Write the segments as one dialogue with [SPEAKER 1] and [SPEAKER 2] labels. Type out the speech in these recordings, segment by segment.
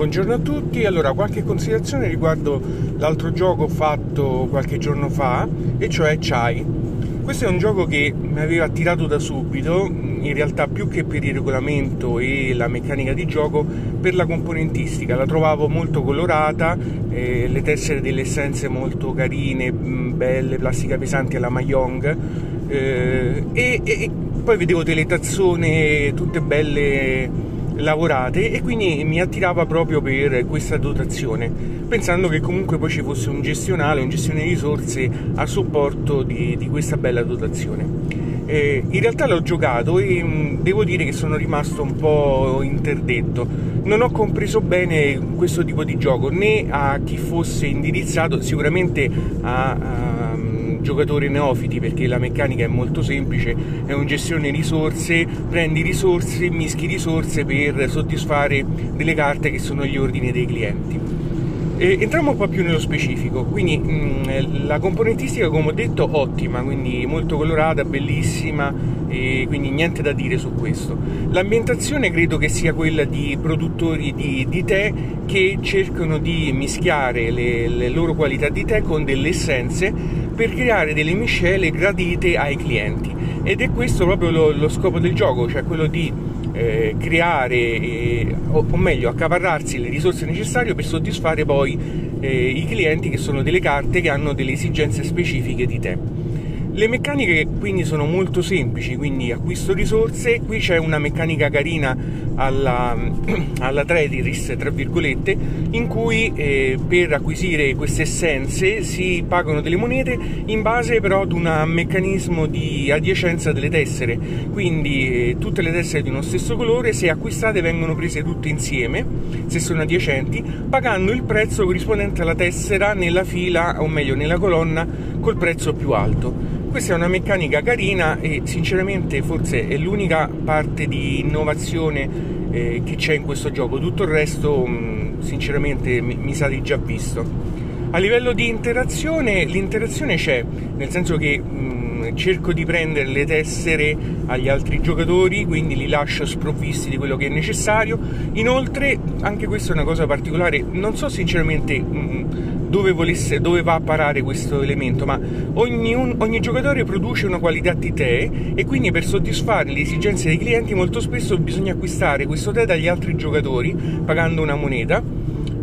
[SPEAKER 1] Buongiorno a tutti, allora qualche considerazione riguardo l'altro gioco fatto qualche giorno fa, e cioè Chai. Questo è un gioco che mi aveva attirato da subito, in realtà più che per il regolamento e la meccanica di gioco, per la componentistica. La trovavo molto colorata, eh, le tessere delle essenze molto carine, belle, plastica pesante alla Mahjong, eh, e, e poi vedevo delle tazzone tutte belle lavorate e quindi mi attirava proprio per questa dotazione, pensando che comunque poi ci fosse un gestionale, un gestione di risorse a supporto di, di questa bella dotazione. Eh, in realtà l'ho giocato e mh, devo dire che sono rimasto un po' interdetto. Non ho compreso bene questo tipo di gioco né a chi fosse indirizzato, sicuramente a, a giocatori neofiti perché la meccanica è molto semplice, è un gestione risorse, prendi risorse, mischi risorse per soddisfare delle carte che sono gli ordini dei clienti. E entriamo un po' più nello specifico, quindi mh, la componentistica come ho detto ottima, quindi molto colorata, bellissima, quindi niente da dire su questo. L'ambientazione credo che sia quella di produttori di, di tè che cercano di mischiare le, le loro qualità di tè con delle essenze per creare delle miscele gradite ai clienti ed è questo proprio lo, lo scopo del gioco, cioè quello di eh, creare eh, o, o, meglio accaparrarsi le risorse necessarie per soddisfare poi eh, i clienti che sono delle carte che hanno delle esigenze specifiche di te. Le meccaniche quindi sono molto semplici, quindi acquisto risorse, qui c'è una meccanica carina alla, alla Tradiris, tra virgolette, in cui eh, per acquisire queste essenze si pagano delle monete in base però ad un meccanismo di adiacenza delle tessere, quindi eh, tutte le tessere di uno stesso colore se acquistate vengono prese tutte insieme, se sono adiacenti, pagando il prezzo corrispondente alla tessera nella fila, o meglio nella colonna, col prezzo più alto. Questa è una meccanica carina e sinceramente forse è l'unica parte di innovazione eh, che c'è in questo gioco, tutto il resto mh, mm, sinceramente mi, mi sa di già visto. A livello di interazione, l'interazione c'è, nel senso che mh, mm, cerco di prendere le tessere agli altri giocatori, quindi li lascio sprovvisti di quello che è necessario. Inoltre, anche questa è una cosa particolare, non so sinceramente mh, mm, dove, volesse, dove va a parare questo elemento, ma ogni, ogni giocatore produce una qualità di tè e quindi per soddisfare le esigenze dei clienti molto spesso bisogna acquistare questo tè dagli altri giocatori pagando una moneta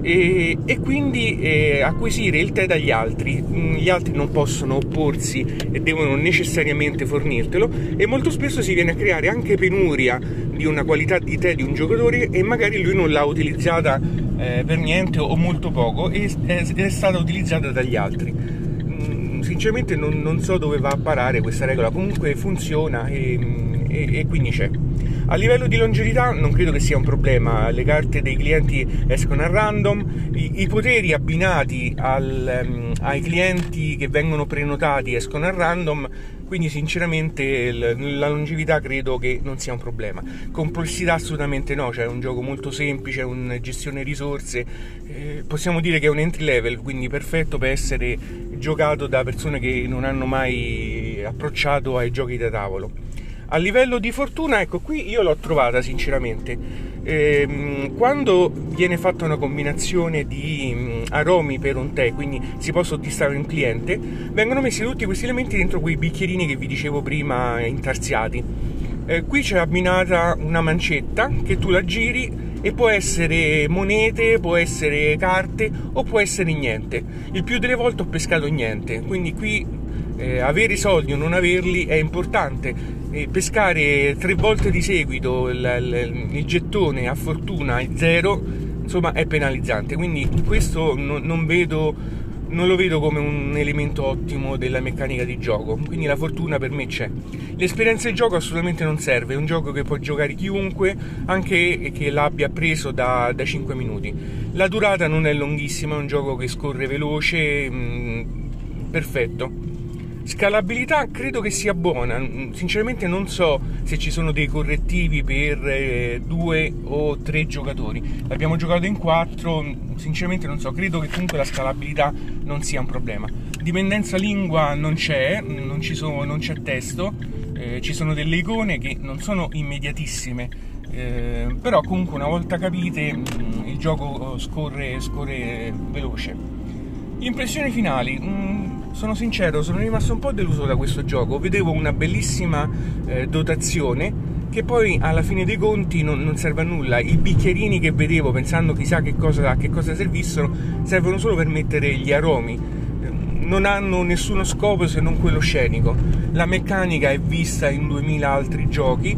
[SPEAKER 1] e, e, quindi eh, acquisire il tè dagli altri. Mm, gli altri non possono opporsi e devono necessariamente fornirtelo e molto spesso si viene a creare anche penuria di una qualità di tè di un giocatore e magari lui non l'ha utilizzata eh, per niente o molto poco e è, è stata utilizzata dagli altri. Mm, sinceramente non, non, so dove va a parare questa regola, comunque funziona e, e, e quindi c'è. A livello di longevità non credo che sia un problema, le carte dei clienti escono a random, i, i poteri abbinati al, um, ai clienti che vengono prenotati escono a random, quindi sinceramente la longevità credo che non sia un problema. Complessità assolutamente no, cioè è un gioco molto semplice, una gestione risorse, eh, possiamo dire che è un entry level, quindi perfetto per essere giocato da persone che non hanno mai approcciato ai giochi da tavolo. A livello di fortuna, ecco qui io l'ho trovata sinceramente. Ehm, quando viene fatta una combinazione di mm, aromi per un tè, quindi si può soddisfare un cliente, vengono messi tutti questi elementi dentro quei bicchierini che vi dicevo prima intarsiati. Eh, qui c'è abbinata una mancetta che tu la giri e può essere monete, può essere carte o può essere niente. Il più delle volte ho pescato niente, quindi qui eh, avere i soldi o non averli è importante e pescare tre volte di seguito il, il, il gettone a fortuna è zero insomma è penalizzante quindi questo non, non, vedo, non lo vedo come un elemento ottimo della meccanica di gioco quindi la fortuna per me c'è. L'esperienza di gioco assolutamente non serve è un gioco che può giocare chiunque anche che l'abbia preso da, da 5 minuti. La durata non è lunghissima è un gioco che scorre veloce mh, mm, perfetto Scalabilità credo che sia buona, sinceramente non so se ci sono dei correttivi per eh, due o tre giocatori. L'abbiamo giocato in quattro, sinceramente non so, credo che comunque la scalabilità non sia un problema. Dipendenza lingua non c'è, non, sono, non c'è testo, eh, ci sono delle icone che non sono immediatissime eh, però comunque una volta capite mm, il gioco scorre, scorre veloce. Impressioni finali, mm, sono sincero, sono rimasto un po' deluso da questo gioco, vedevo una bellissima eh, dotazione che poi alla fine dei conti non, non, serve a nulla. I bicchierini che vedevo pensando chissà che cosa, che cosa servissero servono solo per mettere gli aromi non hanno nessuno scopo se non quello scenico. La meccanica è vista in 2000 altri giochi,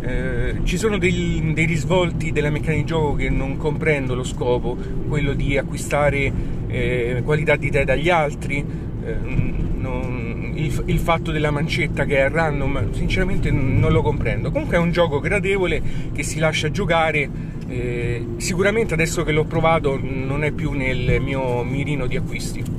[SPEAKER 1] eh, ci sono dei, dei, risvolti della meccanica di gioco che non comprendo lo scopo, quello di acquistare eh, qualità di te dagli altri, eh, non, il, il, fatto della mancetta che è random, sinceramente non lo comprendo. Comunque è un gioco gradevole che si lascia giocare, eh, sicuramente adesso che l'ho provato non è più nel mio mirino di acquisti.